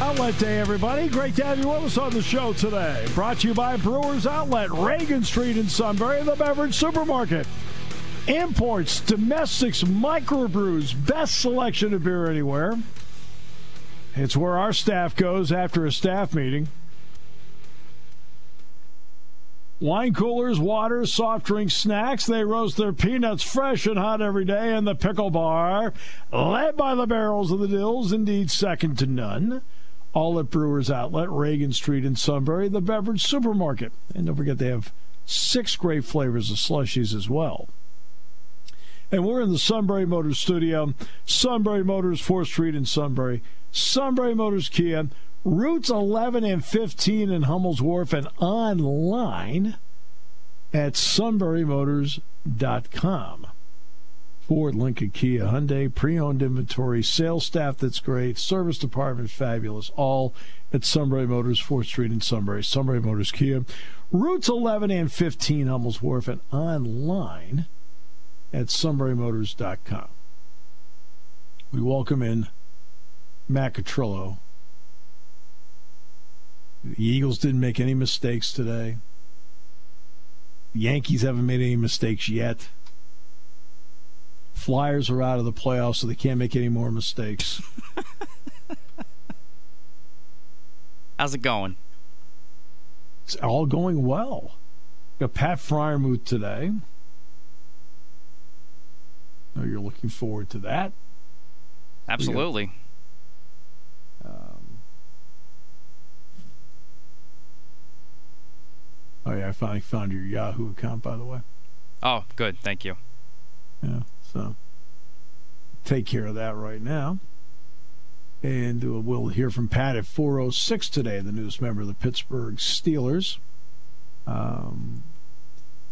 Outlet Day, everybody. Great to have you with us on the show today. Brought to you by Brewers Outlet, Reagan Street in Sunbury, the beverage supermarket. Imports, domestics, microbrews, best selection of beer anywhere. It's where our staff goes after a staff meeting. Wine coolers, water, soft drinks, snacks. They roast their peanuts fresh and hot every day in the pickle bar, led by the barrels of the dills, indeed second to none. All at Brewers Outlet, Reagan Street in Sunbury, the beverage supermarket. And don't forget, they have six great flavors of slushies as well. And we're in the Sunbury Motors studio, Sunbury Motors, 4th Street in Sunbury, Sunbury Motors Kia, routes 11 and 15 in Hummel's Wharf, and online at sunburymotors.com. Ford, Lincoln, Kia, Hyundai, pre-owned inventory, sales staff that's great, service department fabulous, all at Sunbury Motors, 4th Street in Sunbury. Sunbury Motors, Kia, routes 11 and 15, Hummel's Wharf, and online at sunburymotors.com. We welcome in Matt Catrillo. The Eagles didn't make any mistakes today. The Yankees haven't made any mistakes yet. Flyers are out of the playoffs, so they can't make any more mistakes. How's it going? It's all going well. Got Pat Freiermuth today. Oh, you're looking forward to that. Absolutely. Um, oh yeah, I finally found your Yahoo account, by the way. Oh, good. Thank you. Yeah, so take care of that right now. And uh, we'll hear from Pat at 4.06 today, the newest member of the Pittsburgh Steelers. Um,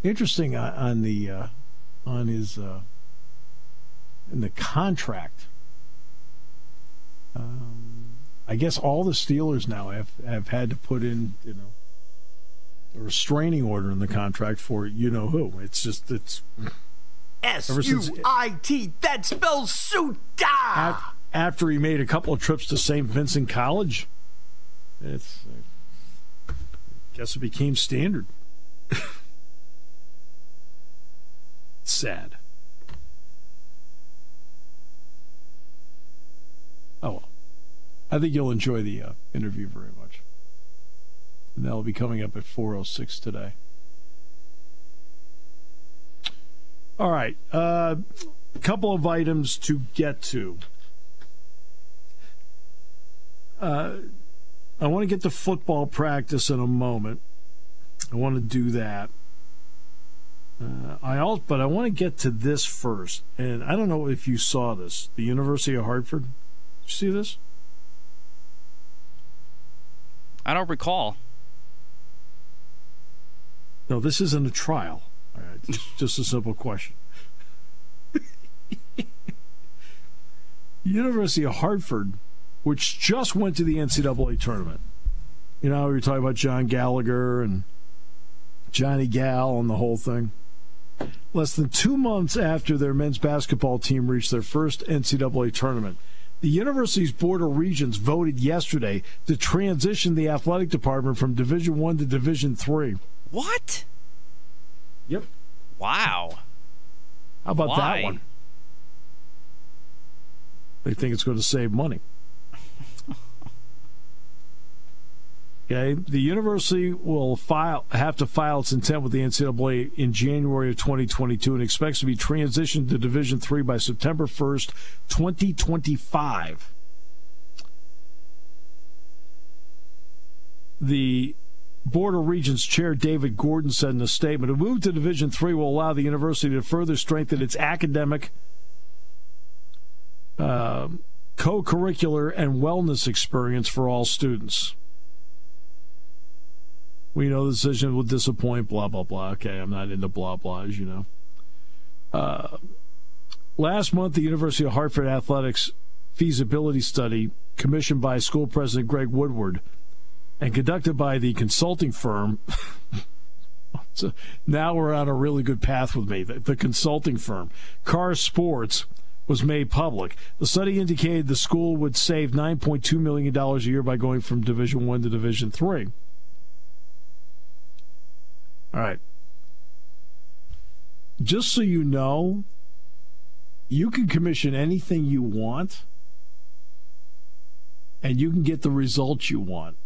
interesting on, on the uh, on his uh, in the contract. Um, I guess all the Steelers now have, have had to put in, you know, a restraining order in the contract for you know who. It's just it's S U I T. That spells suit. After he made a couple of trips to St. Vincent College, it's I guess it became standard. Sad. Oh well. I think you'll enjoy the uh, interview very much. And that'll be coming up at 4.06 today. All right. A uh, couple of items to get to. Uh, I want to get to football practice in a moment. I want to do that. Uh, I also, but I want to get to this first, and I don't know if you saw this. The University of Hartford. Did you see this? I don't recall. No, this isn't a trial. All right, just, just a simple question. University of Hartford, which just went to the NCAA tournament. You know, we were talking about John Gallagher and Johnny Gal and the whole thing. Less than two months after their men's basketball team reached their first NCAA tournament, the university's board of regents voted yesterday to transition the athletic department from Division One to Division Three. What? Yep. Wow. How about Why? that one? They think it's going to save money. Okay, the university will file have to file its intent with the NCAA in January of 2022 and expects to be transitioned to Division Three by September 1st, 2025. The Board of Regents Chair David Gordon said in a statement, "A move to Division Three will allow the university to further strengthen its academic." Uh, co curricular and wellness experience for all students. We know the decision will disappoint, blah, blah, blah. Okay, I'm not into blah, blah, as you know. Uh, last month, the University of Hartford Athletics feasibility study, commissioned by school president Greg Woodward and conducted by the consulting firm. so now we're on a really good path with me. The, the consulting firm, CarrSports, was made public. The study indicated the school would save $9.2 million a year by going from Division One to Division Three. All right. Just so you know, you can commission anything you want and you can get the results you want.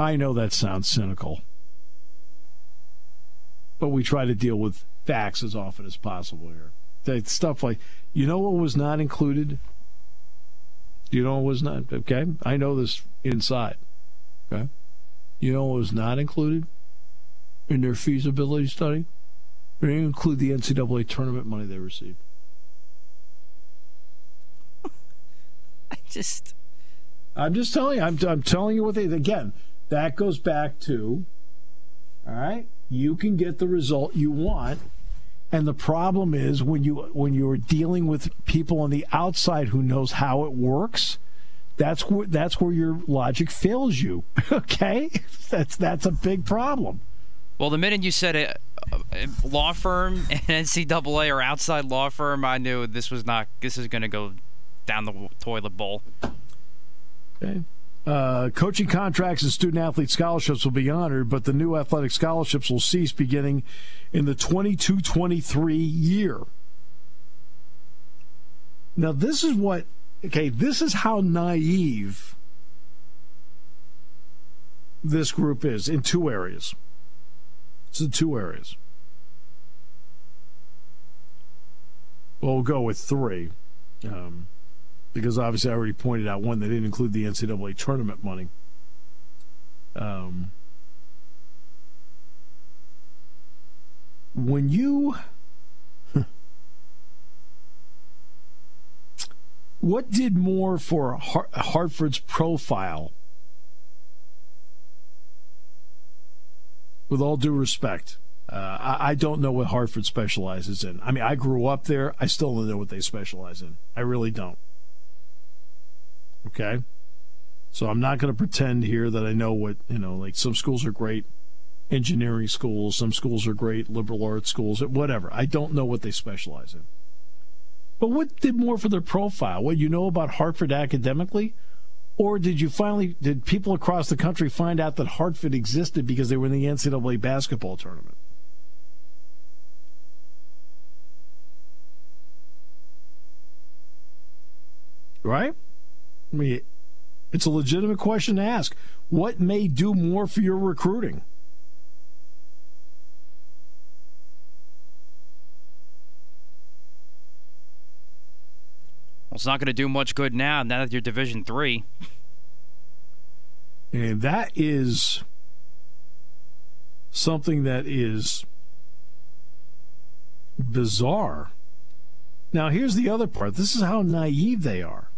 I know that sounds cynical, but we try to deal with facts as often as possible here. That stuff like, you know what was not included? You know what was not? Okay. I know this inside. Okay. You know what was not included? in their feasibility study. They didn't include the NCAA tournament money they received. I just. I'm just telling you. I'm, I'm telling you what they. Again, that goes back to. All right, you can get the result you want, and the problem is when you when you are dealing with people on the outside who knows how it works. That's where that's where your logic fails you. Okay, that's that's a big problem. Well, the minute you said it, a law firm and NCAA or outside law firm, I knew this was not. This is going to go down the toilet bowl. Okay. Uh, coaching contracts and student athlete scholarships will be honored, but the new athletic scholarships will cease beginning in the 22 23 year. Now, this is what, okay, this is how naive this group is in two areas. It's in two areas. Well, we'll go with three. Um, because obviously I already pointed out one that didn't include the NCAA tournament money. Um, when you. what did more for Hartford's profile with all due respect, uh, I, I, don't know what Hartford specializes in. I mean, I grew up there. I still don't know what they specialize in. I really don't. Okay? So I'm not going to pretend here that I know what, you know, like some schools are great engineering schools, some schools are great liberal arts schools, whatever. I don't know what they specialize in. But what did more for their profile? What you know about Hartford academically? Or did you finally, did people across the country find out that Hartford existed because they were in the NCAA basketball tournament? Right? I mean, it's a legitimate question to ask. What may do more for your recruiting? Well, it's not going to do much good now. Now that you're Division Three, and that is something that is bizarre. Now, here's the other part. This is how naive they are.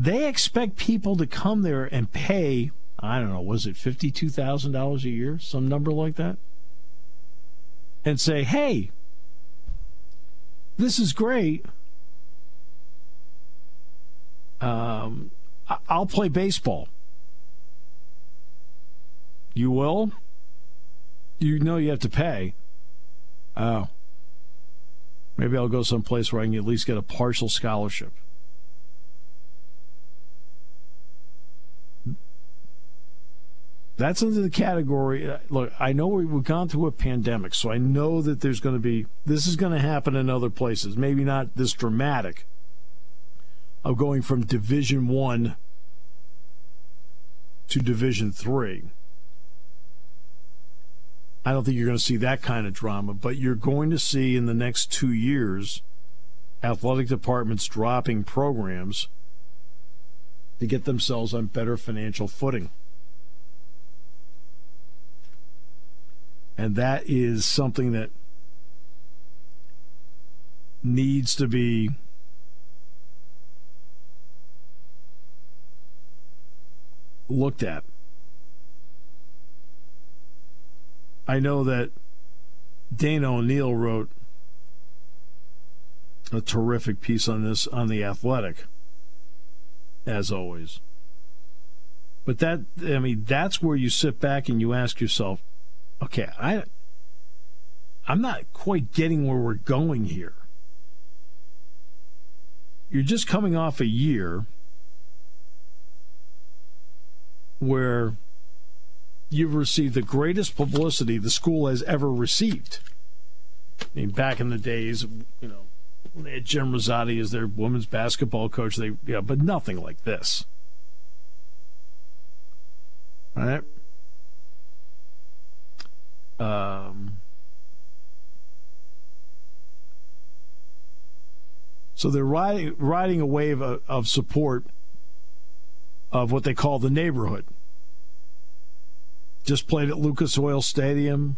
They expect people to come there and pay. I don't know. Was it fifty-two thousand dollars a year? Some number like that, and say, "Hey, this is great." Um, I'll play baseball. You will? You know you have to pay. Oh. Maybe I'll go someplace where I can at least get a partial scholarship. That's into the category. Uh, look, I know we've gone through a pandemic, so I know that there's going to be, this is going to happen in other places. Maybe not this dramatic of going from Division One to Division Three. I don't think you're going to see that kind of drama, but you're going to see in the next two years athletic departments dropping programs to get themselves on better financial footing. And that is something that needs to be looked at. I know that Dana O'Neill wrote a terrific piece on this on The Athletic, as always. But that, I mean, that's where you sit back and you ask yourself, okay, I I'm not quite getting where we're going here. You're just coming off a year where you've received the greatest publicity the school has ever received. I mean, back in the days, you know, when they had Jen Rizzotti as their women's basketball coach, they yeah, but nothing like this. All right. Um. So they're riding, riding a wave of, of support of what they call the neighborhood. Just played at Lucas Oil Stadium,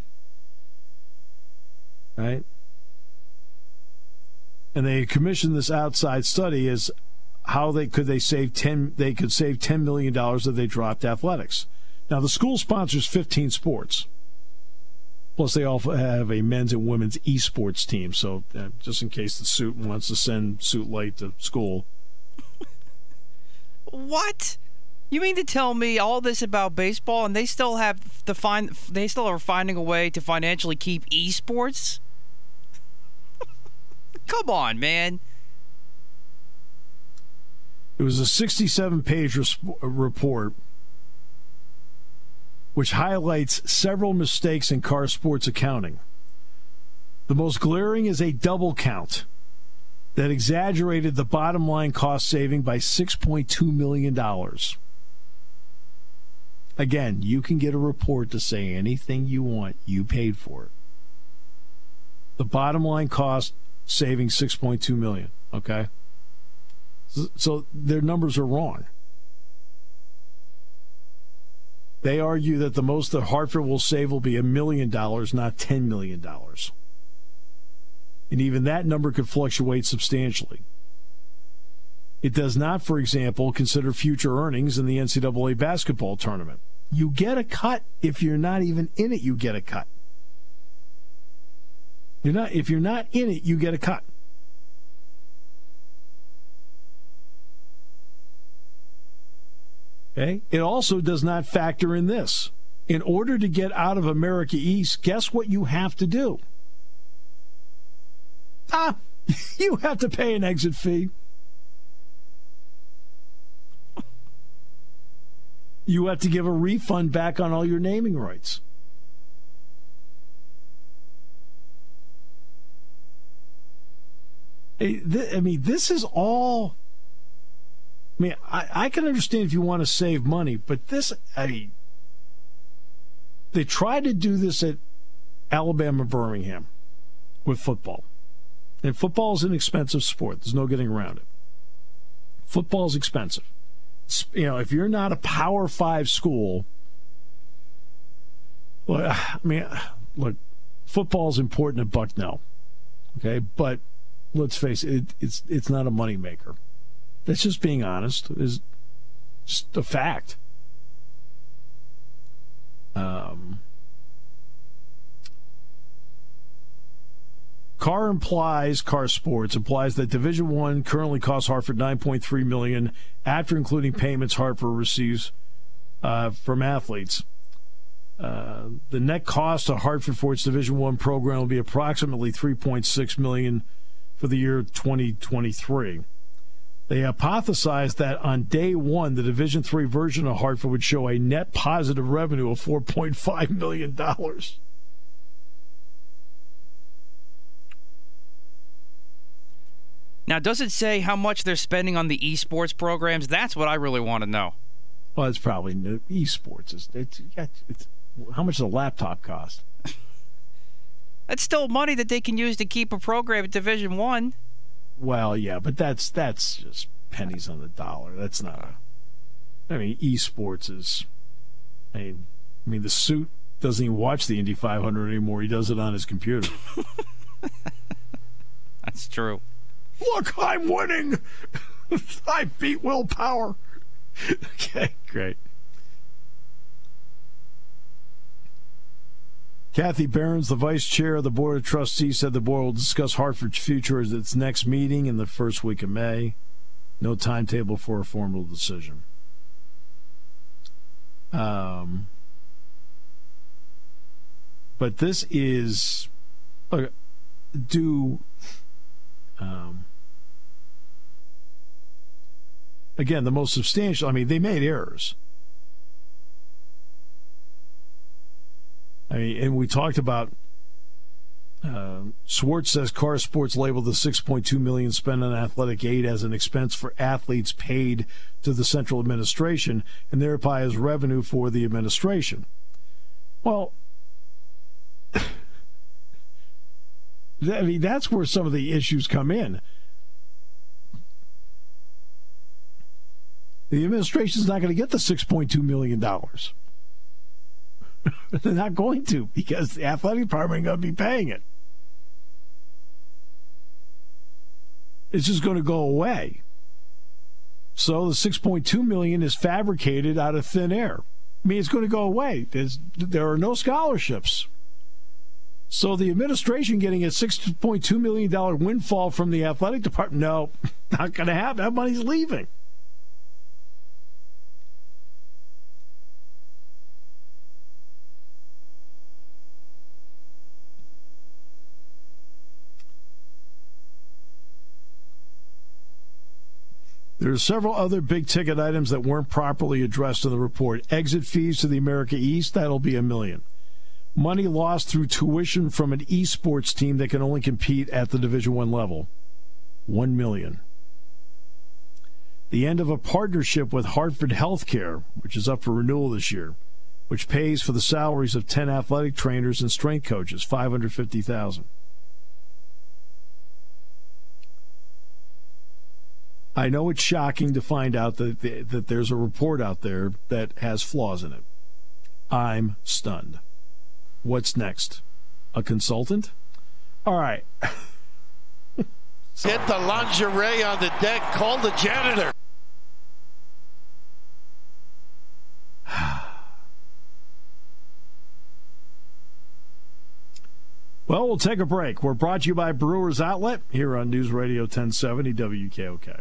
right? And they commissioned this outside study as how they could they save ten they could save ten million dollars if they dropped athletics. Now the school sponsors fifteen sports. Plus, they also have a men's and women's esports team. So, uh, just in case the suit wants to send suit late to school. What? You mean to tell me all this about baseball and they still have to find they still are finding a way to financially keep esports? Come on, man. It was a 67 page res- report which highlights several mistakes in CarrSports accounting. The most glaring is a double count that exaggerated the bottom line cost saving by $6.2 million. Again, you can get a report to say anything you want, you paid for it. The bottom line cost saving 6.2 million, okay? So their numbers are wrong. They argue that the most that Hartford will save will be a million dollars, not $10 million. And even that number could fluctuate substantially. It does not, for example, consider future earnings in the NCAA basketball tournament. You get a cut if you're not even in it, you get a cut. You're not if you're not in it, you get a cut. Okay? It also does not factor in this. In order to get out of America East, guess what you have to do? Ah, you have to pay an exit fee. You have to give a refund back on all your naming rights. I mean, this is all I mean, I, I can understand if you want to save money, but this, I mean, they tried to do this at Alabama Birmingham with football. And football is an expensive sport. There's no getting around it. Football is expensive. You know, if you're not a Power Five school, well, I mean, look, football is important at Bucknell, okay, but let's face it, it's it's not a moneymaker. That's just being honest. Is just a fact. Um, Carr implies CarrSports implies that Division One currently costs Hartford 9.3 million after including payments Hartford receives uh, from athletes. Uh, the net cost to Hartford for its Division One program will be approximately 3.6 million for the year 2023. They hypothesized that on day one, the Division Three version of Hartford would show a net positive revenue of 4.5 million dollars. Now, does it say how much they're spending on the esports programs? That's what I really want to know. Well, it's probably esports. It's, it's, it's how much does a laptop cost? That's still money that they can use to keep a program at Division One. Well, yeah, but that's that's just pennies on the dollar. That's not a. I mean, esports is. I mean, I mean, the suit doesn't even watch the Indy 500 anymore. He does it on his computer. that's true. Look, I'm winning. I beat Will Power. Okay, great. Kathy Behrens, the vice chair of the Board of Trustees, said the board will discuss Hartford's future at its next meeting in the first week of May. No timetable for a formal decision. Um, but this is do um, again the most substantial. I mean, they made errors. I mean, and we talked about. Uh, Schwartz says CarrSports labeled the 6.2 million spent on athletic aid as an expense for athletes paid to the central administration, and thereby as revenue for the administration. Well, I mean, that's where some of the issues come in. The administration's not going to get the $6.2 million. They're not going to because the athletic department going to be paying it. It's just going to go away. So the 6.2 million is fabricated out of thin air. I mean, it's going to go away. There's, there are no scholarships. So the administration getting a $6.2 million windfall from the athletic department, no, not going to happen. That money's leaving. There are several other big ticket items that weren't properly addressed in the report. Exit fees to the America East, that'll be a million. Money lost through tuition from an esports team that can only compete at the Division One level. One million. The end of a partnership with Hartford Healthcare, which is up for renewal this year, which pays for the salaries of 10 athletic trainers and strength coaches, 550,000. I know it's shocking to find out that that there's a report out there that has flaws in it. I'm stunned. What's next? A consultant? All right. Get the lingerie on the deck. Call the janitor. well, we'll take a break. We're brought to you by Brewers Outlet here on News Radio 1070 WKOK.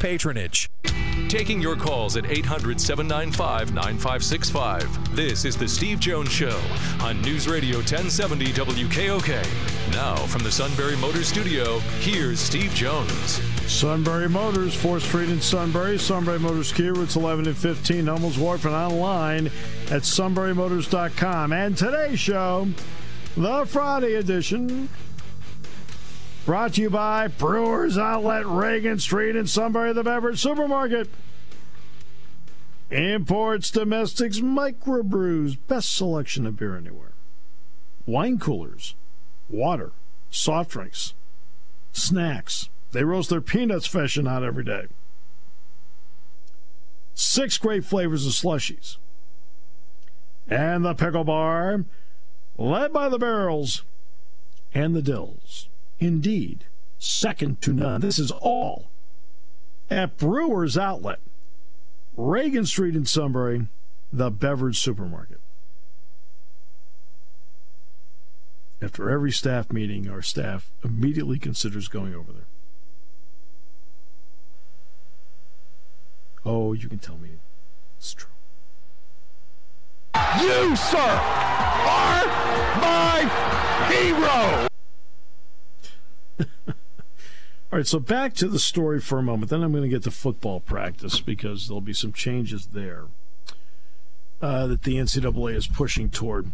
patronage. Taking your calls at 800 795 9565. This is The Steve Jones Show on News Radio 1070 WKOK. Now, from the Sunbury Motors Studio, here's Steve Jones. Sunbury Motors, 4th Street in Sunbury. Sunbury Motors Kia, routes 11 and 15, Hummels Wharf, and online at sunburymotors.com. And today's show, the Friday edition, Brought to you by Brewers Outlet, Reagan Street in Sunbury, the beverage supermarket. Imports, domestics, microbrews, best selection of beer anywhere. Wine coolers, water, soft drinks, snacks. They roast their peanuts fresh and hot every day. Six great flavors of slushies. And the pickle bar, led by the barrels and the Dills. Indeed, second to none. This is all at Brewers Outlet, Reagan Street in Sunbury, the beverage supermarket. After every staff meeting, our staff immediately considers going over there. Oh, you can tell me it's true. You, sir, are my hero. All right, so back to the story for a moment. Then I'm going to get to football practice because there'll be some changes there uh, that the NCAA is pushing toward.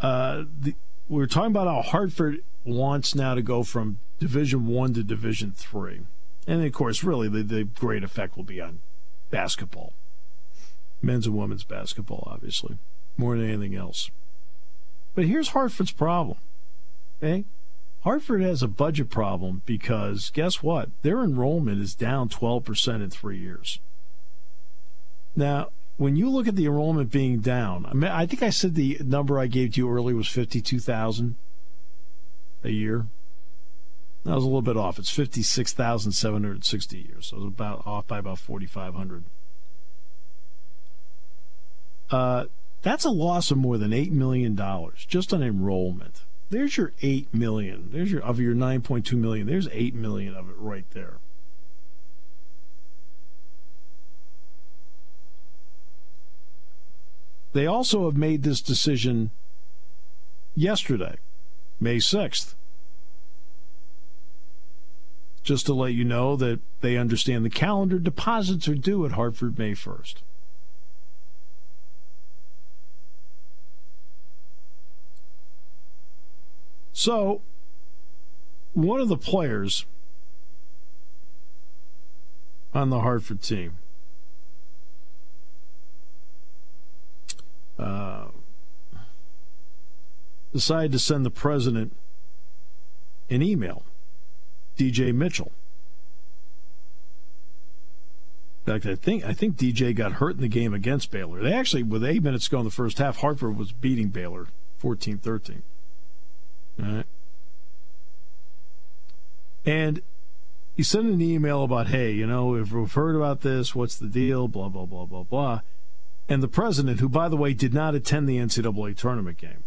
Uh, the, we are talking about how Hartford wants now to go from Division One to Division Three, and of course, really, the, the great effect will be on basketball, men's and women's basketball, obviously, more than anything else. But here's Hartford's problem. Okay, Hartford has a budget problem because guess what? Their enrollment is down 12% in three years. Now, when you look at the enrollment being down, I, mean, I think I said the number I gave to you earlier was 52,000 a year. That was a little bit off. It's 56,760 a year, so it's about off by about 4,500. Uh, that's a loss of more than $8 million just on enrollment. There's your 8 million. There's your of your 9.2 million. There's 8 million of it right there. They also have made this decision yesterday, May 6th. Just to let you know that they understand the calendar deposits are due at Hartford May 1st. So, one of the players on the Hartford team uh, decided to send the president an email, DJ Mitchell. In fact, I think I think DJ got hurt in the game against Baylor. They actually, with eight minutes to go in the first half, Hartford was beating Baylor 14 13. Right. And he sent an email about, hey, you know, if we've heard about this, what's the deal? Blah, blah, blah, blah, blah. And the president, who, by the way, did not attend the NCAA tournament game,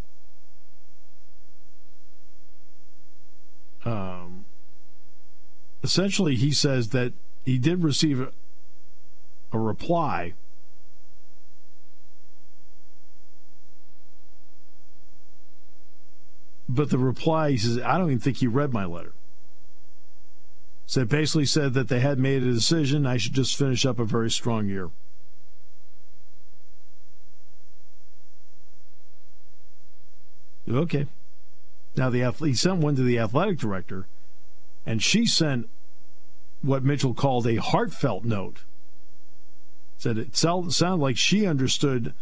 um, essentially, he says that he did receive a, a reply But the reply, he says, I don't even think he read my letter. So it basically said that they had made a decision. I should just finish up a very strong year. Okay. Now the he sent one to the athletic director, and she sent what Mitchell called a heartfelt note. Said it sounded like she understood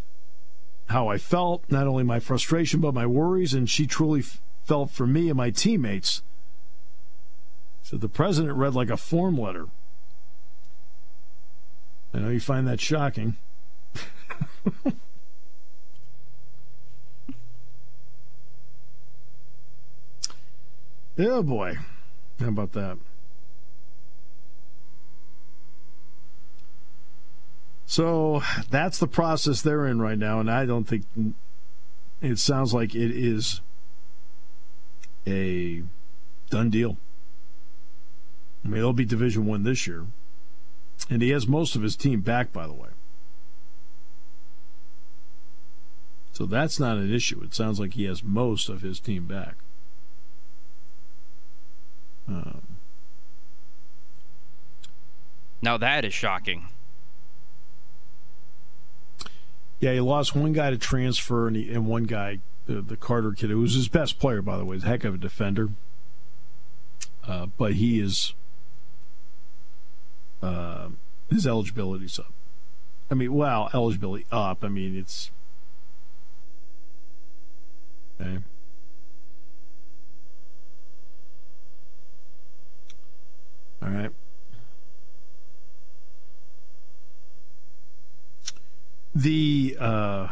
how I felt, not only my frustration, but my worries, and she truly f- felt for me and my teammates. So the president read like a form letter. I know you find that shocking. oh boy. How about that? So that's the process they're in right now, and I don't think it sounds like it is a done deal. I mean, they'll be Division One this year, and he has most of his team back, by the way. So that's not an issue. It sounds like he has most of his team back. Um, now that is shocking. Yeah, he lost one guy to transfer, and, he, and one guy, the, the Carter kid, who was his best player, by the way, he's a heck of a defender. Uh, but he is, uh, his eligibility's up. I mean, well, eligibility up. I mean, it's. Okay. All right. The uh,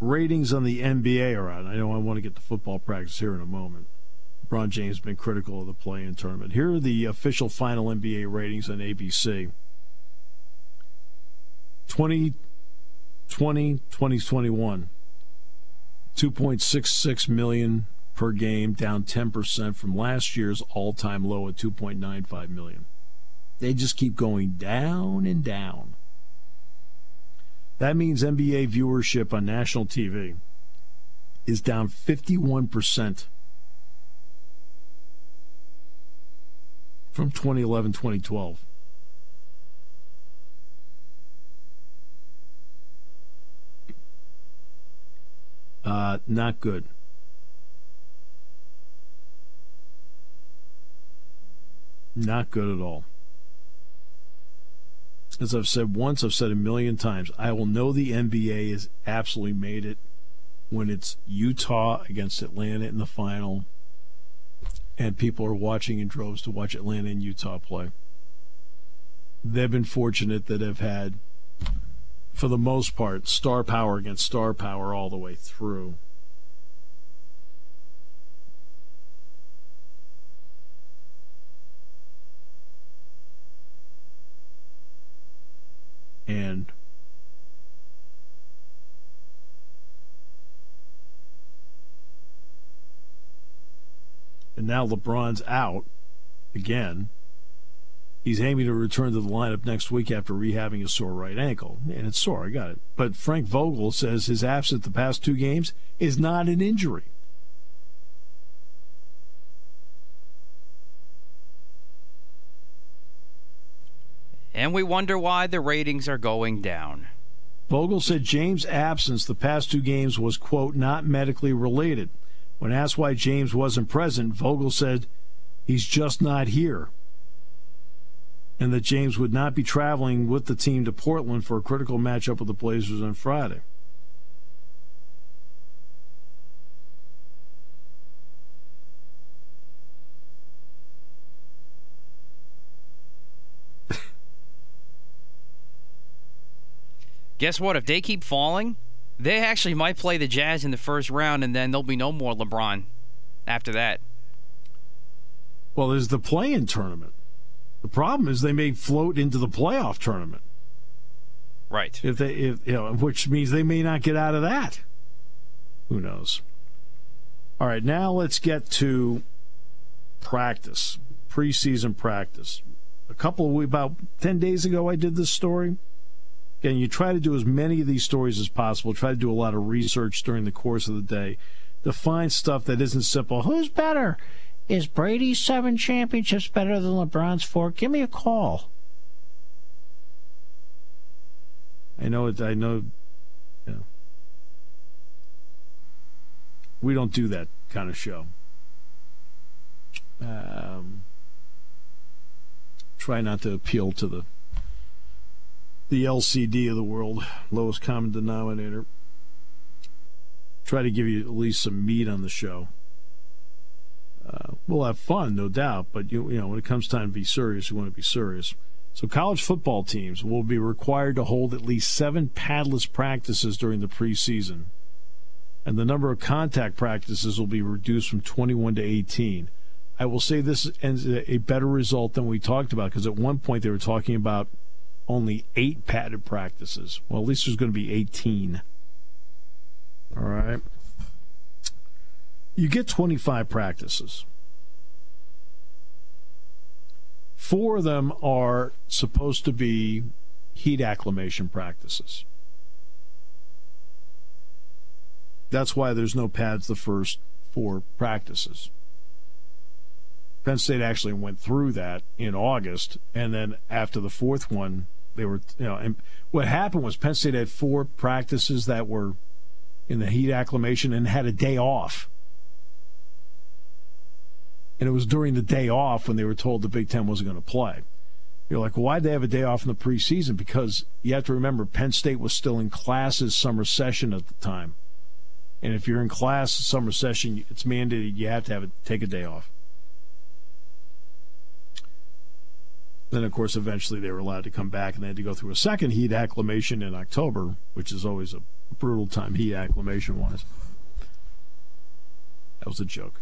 ratings on the NBA are out. I know I want to get to football practice here in a moment. LeBron James has been critical of the play-in tournament. Here are the official final NBA ratings on ABC. 2020, 2021. 2.66 million per game, down 10% from last year's all-time low at 2.95 million. They just keep going down and down. That means NBA viewership on national TV is down 51% from 2011 2012. Uh, not good. Not good at all. As I've said once, I've said a million times, I will know the NBA has absolutely made it when it's Utah against Atlanta in the final and people are watching in droves to watch Atlanta and Utah play. They've been fortunate that have had, for the most part, star power against star power all the way through. And and now LeBron's out again. He's aiming to return to the lineup next week after rehabbing a sore right ankle. And it's sore, I got it. But Frank Vogel says his absence the past two games is not an injury. And we wonder why the ratings are going down. Vogel said James' absence the past two games was, quote, not medically related. When asked why James wasn't present, Vogel said he's just not here. And that James would not be traveling with the team to Portland for a critical matchup with the Blazers on Friday. Guess what? If they keep falling, they actually might play the Jazz in the first round, and then there'll be no more LeBron after that. Well, there's the play-in tournament. The problem is they may float into the playoff tournament. Right. If they, if you know, which means they may not get out of that. Who knows? All right, now let's get to practice, preseason practice. A couple of about ten days ago, I did this story. Again, you try to do as many of these stories as possible. Try to do a lot of research during the course of the day to find stuff that isn't simple. Who's better? Is Brady's seven championships better than LeBron's four? Give me a call. I know it. I know. You know we don't do that kind of show. Um, try not to appeal to the the LCD of the world, lowest common denominator. Try to give you at least some meat on the show. Uh, we'll have fun, no doubt, but you, you know when it comes time to be serious, you want to be serious. So, college football teams will be required to hold at least seven padless practices during the preseason, and the number of contact practices will be reduced from 21 to 18. I will say this is a better result than we talked about because at one point they were talking about only eight padded practices. Well, at least there's going to be 18. All right. You get 25 practices. Four of them are supposed to be heat acclimation practices. That's why there's no pads the first four practices. Penn State actually went through that in August, and then after the fourth one, they were, you know, and what happened was Penn State had four practices that were in the heat acclimation and had a day off. And it was during the day off when they were told the Big Ten wasn't going to play. You're like, well, why'd they have a day off in the preseason? Because you have to remember Penn State was still in classes summer session at the time. And if you're in class summer session, it's mandated you have to have a, take a day off. Then, of course, eventually they were allowed to come back and they had to go through a second heat acclimation in October, which is always a brutal time heat acclimation wise. That was a joke.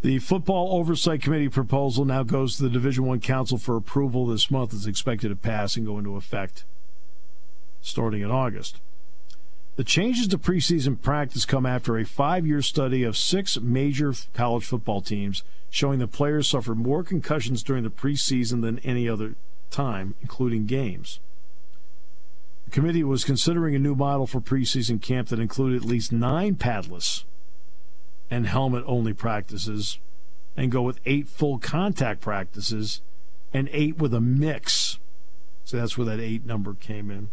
The Football Oversight Committee proposal now goes to the Division One Council for approval this month. It's expected to pass and go into effect starting in August. The changes to preseason practice come after a five year study of six major college football teams showing that players suffered more concussions during the preseason than any other time, including games. The committee was considering a new model for preseason camp that included at least nine padless and helmet only practices and go with eight full contact practices and eight with a mix. So that's where that eight number came in.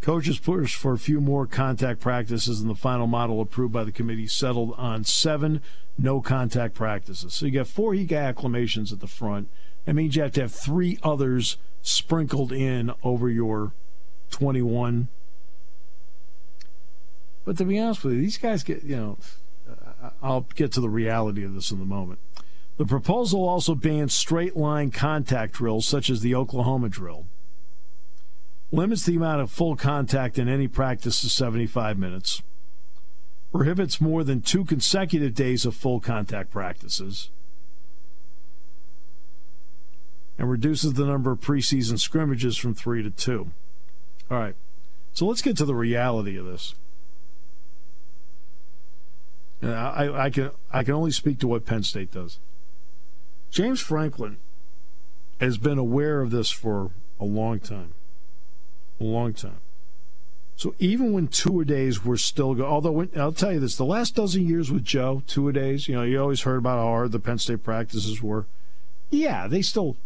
Coaches pushed for a few more contact practices, and the final model approved by the committee settled on seven no contact practices. So you got four heat acclimations at the front. That means you have to have three others sprinkled in over your 21. But to be honest with you, these guys get, you know, uh, I'll get to the reality of this in a moment. The proposal also bans straight line contact drills, such as the Oklahoma drill limits the amount of full contact in any practice to 75 minutes, prohibits more than two consecutive days of full contact practices, and reduces the number of preseason scrimmages from three to two. All right, so let's get to the reality of this. I, I can I can only speak to what Penn State does. James Franklin has been aware of this for a long time a long time. So even when two a days were still go, although when, I'll tell you this, the last dozen years with Joe, two a days, you know, you always heard about how hard the Penn State practices were. Yeah, they still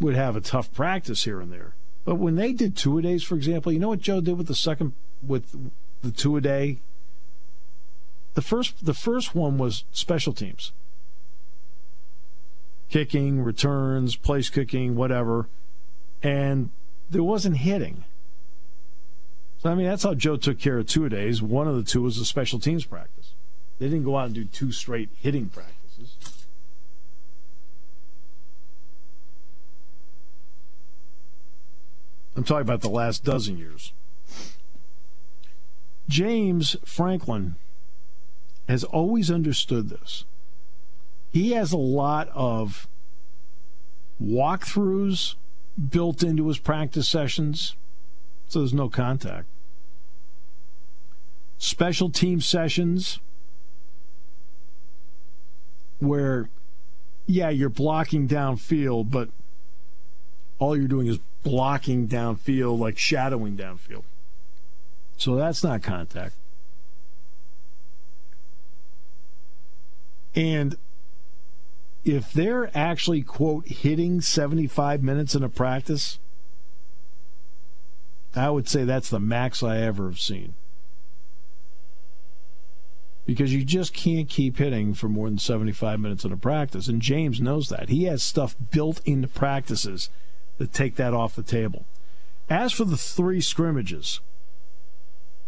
would have a tough practice here and there. But when they did two a days, for example, you know what Joe did with the second with the two a day? The first the first one was special teams. Kicking, returns, place kicking, whatever. And there wasn't hitting. So, I mean, that's how Joe took care of two days. One of the two was a special teams practice. They didn't go out and do two straight hitting practices. I'm talking about the last dozen years. James Franklin has always understood this. He has a lot of walkthroughs built into his practice sessions, so there's no contact. Special team sessions where, yeah, you're blocking downfield, but all you're doing is blocking downfield, like shadowing downfield. So that's not contact. And if they're actually, quote, hitting 75 minutes in a practice, I would say that's the max I ever have seen. Because you just can't keep hitting for more than 75 minutes in a practice. And James knows that. He has stuff built into practices that take that off the table. As for the three scrimmages,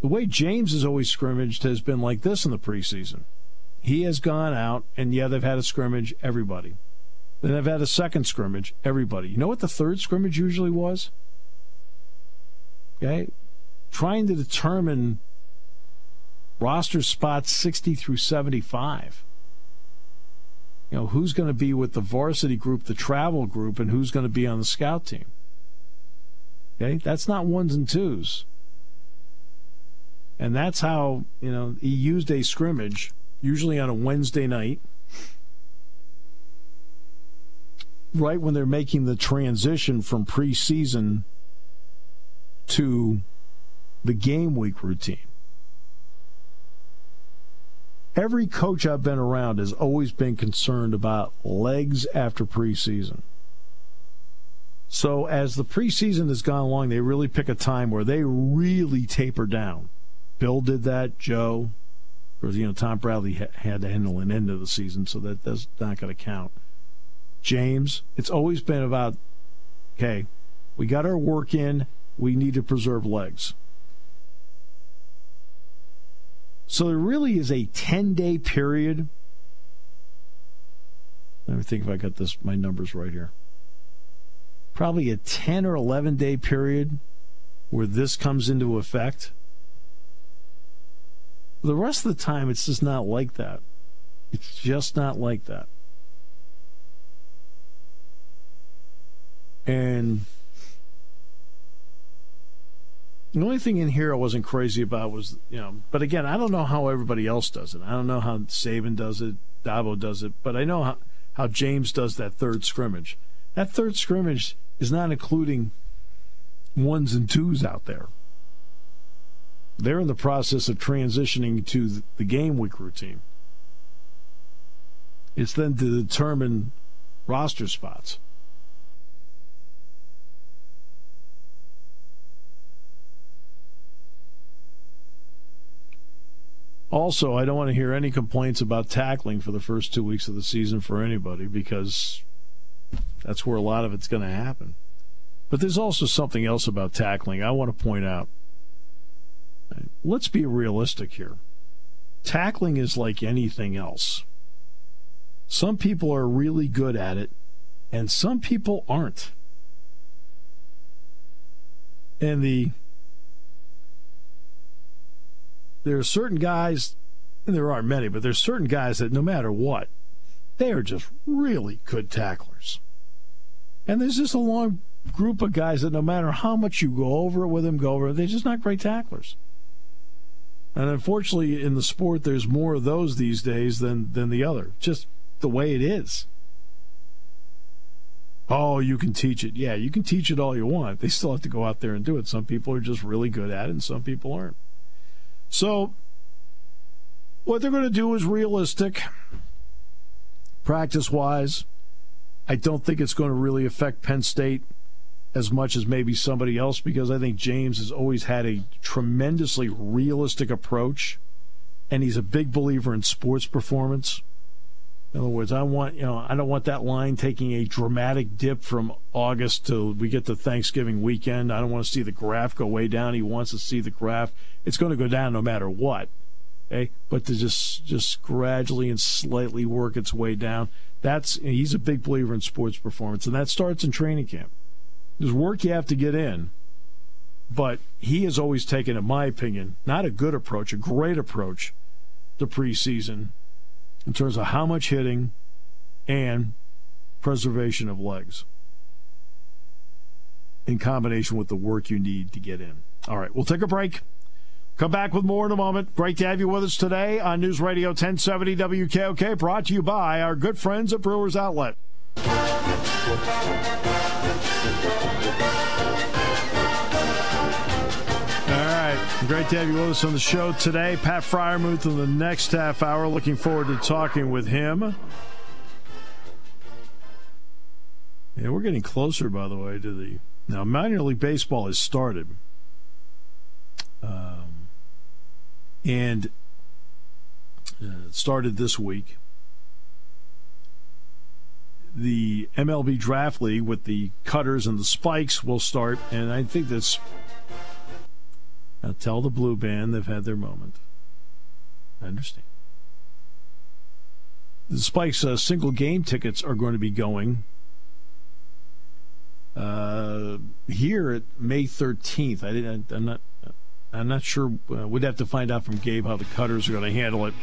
the way James has always scrimmaged has been like this in the preseason. He has gone out, and yeah, they've had a scrimmage, everybody. Then they've had a second scrimmage, everybody. You know what the third scrimmage usually was? Okay? Trying to determine roster spots 60 through 75. You know, who's going to be with the varsity group, the travel group, and who's going to be on the scout team. Okay? That's not ones and twos. And that's how, you know, he used a scrimmage usually on a Wednesday night, right when they're making the transition from preseason to the game week routine. Every coach I've been around has always been concerned about legs after preseason. So as the preseason has gone along, they really pick a time where they really taper down. Bill did that, Joe, because you know Tom Bradley ha- had to handle an end of the season, so that that's not going to count. James, it's always been about okay, we got our work in, we need to preserve legs. So there really is a 10 day period. Let me think if I got this my numbers right here. Probably a 10 or 11 day period where this comes into effect. The rest of the time, it's just not like that. It's just not like that. And the only thing in here I wasn't crazy about was, you know, but again, I don't know how everybody else does it. I don't know how Saban does it, Dabo does it, but I know how, how James does that third scrimmage. That third scrimmage is not including ones and twos out there. They're in the process of transitioning to the game week routine. It's then to determine roster spots. Also, I don't want to hear any complaints about tackling for the first two weeks of the season for anybody because that's where a lot of it's going to happen. But there's also something else about tackling I want to point out. Let's be realistic here. Tackling is like anything else. Some people are really good at it, and some people aren't. And the there are certain guys, and there aren't many, but there's certain guys that no matter what, they are just really good tacklers. And there's just a long group of guys that no matter how much you go over it with them, go over it, they're just not great tacklers. And unfortunately, in the sport, there's more of those these days than than the other. Just the way it is. Oh, you can teach it. Yeah, you can teach it all you want. They still have to go out there and do it. Some people are just really good at it, and some people aren't. So, what they're going to do is realistic, practice wise. I don't think it's going to really affect Penn State as much as maybe somebody else because I think James has always had a tremendously realistic approach, and he's a big believer in sports performance. In other words, I want you know I don't want that line taking a dramatic dip from August till we get to Thanksgiving weekend. I don't want to see the graph go way down. He wants to see the graph. It's going to go down no matter what. Okay, but to just just gradually and slightly work its way down. That's he's a big believer in sports performance, and that starts in training camp. There's work you have to get in, but he has always taken, in my opinion, not a good approach, a great approach to preseason in terms of how much hitting and preservation of legs in combination with the work you need to get in. All right, we'll take a break. Come back with more in a moment. Great to have you with us today on News Radio 1070 WKOK, brought to you by our good friends at Brewers Outlet. Great to have you with us on the show today. Pat Freiermuth in the next half hour. Looking forward to talking with him. Yeah, we're getting closer, by the way, to the. Now, minor league baseball has started. Um, and uh, started this week. The MLB Draft League with the cutters and the spikes will start, and I think that's now tell the blue band they've had their moment. I understand. The Spikes uh, single game tickets are going to be going uh, here at May 13th. I didn't. I'm not. I'm not sure. Uh, we'd have to find out from Gabe how the Cutters are going to handle it.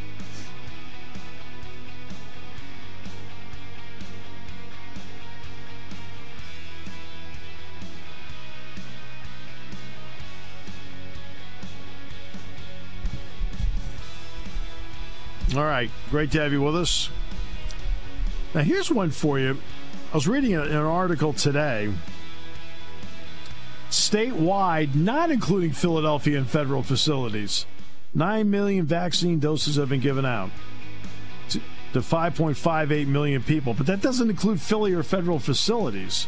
Right. Great to have you with us. Now, here's one for you. I was reading an article today. Statewide, not including Philadelphia and federal facilities, 9 million vaccine doses have been given out to, to 5.58 million people. But that doesn't include Philly or federal facilities.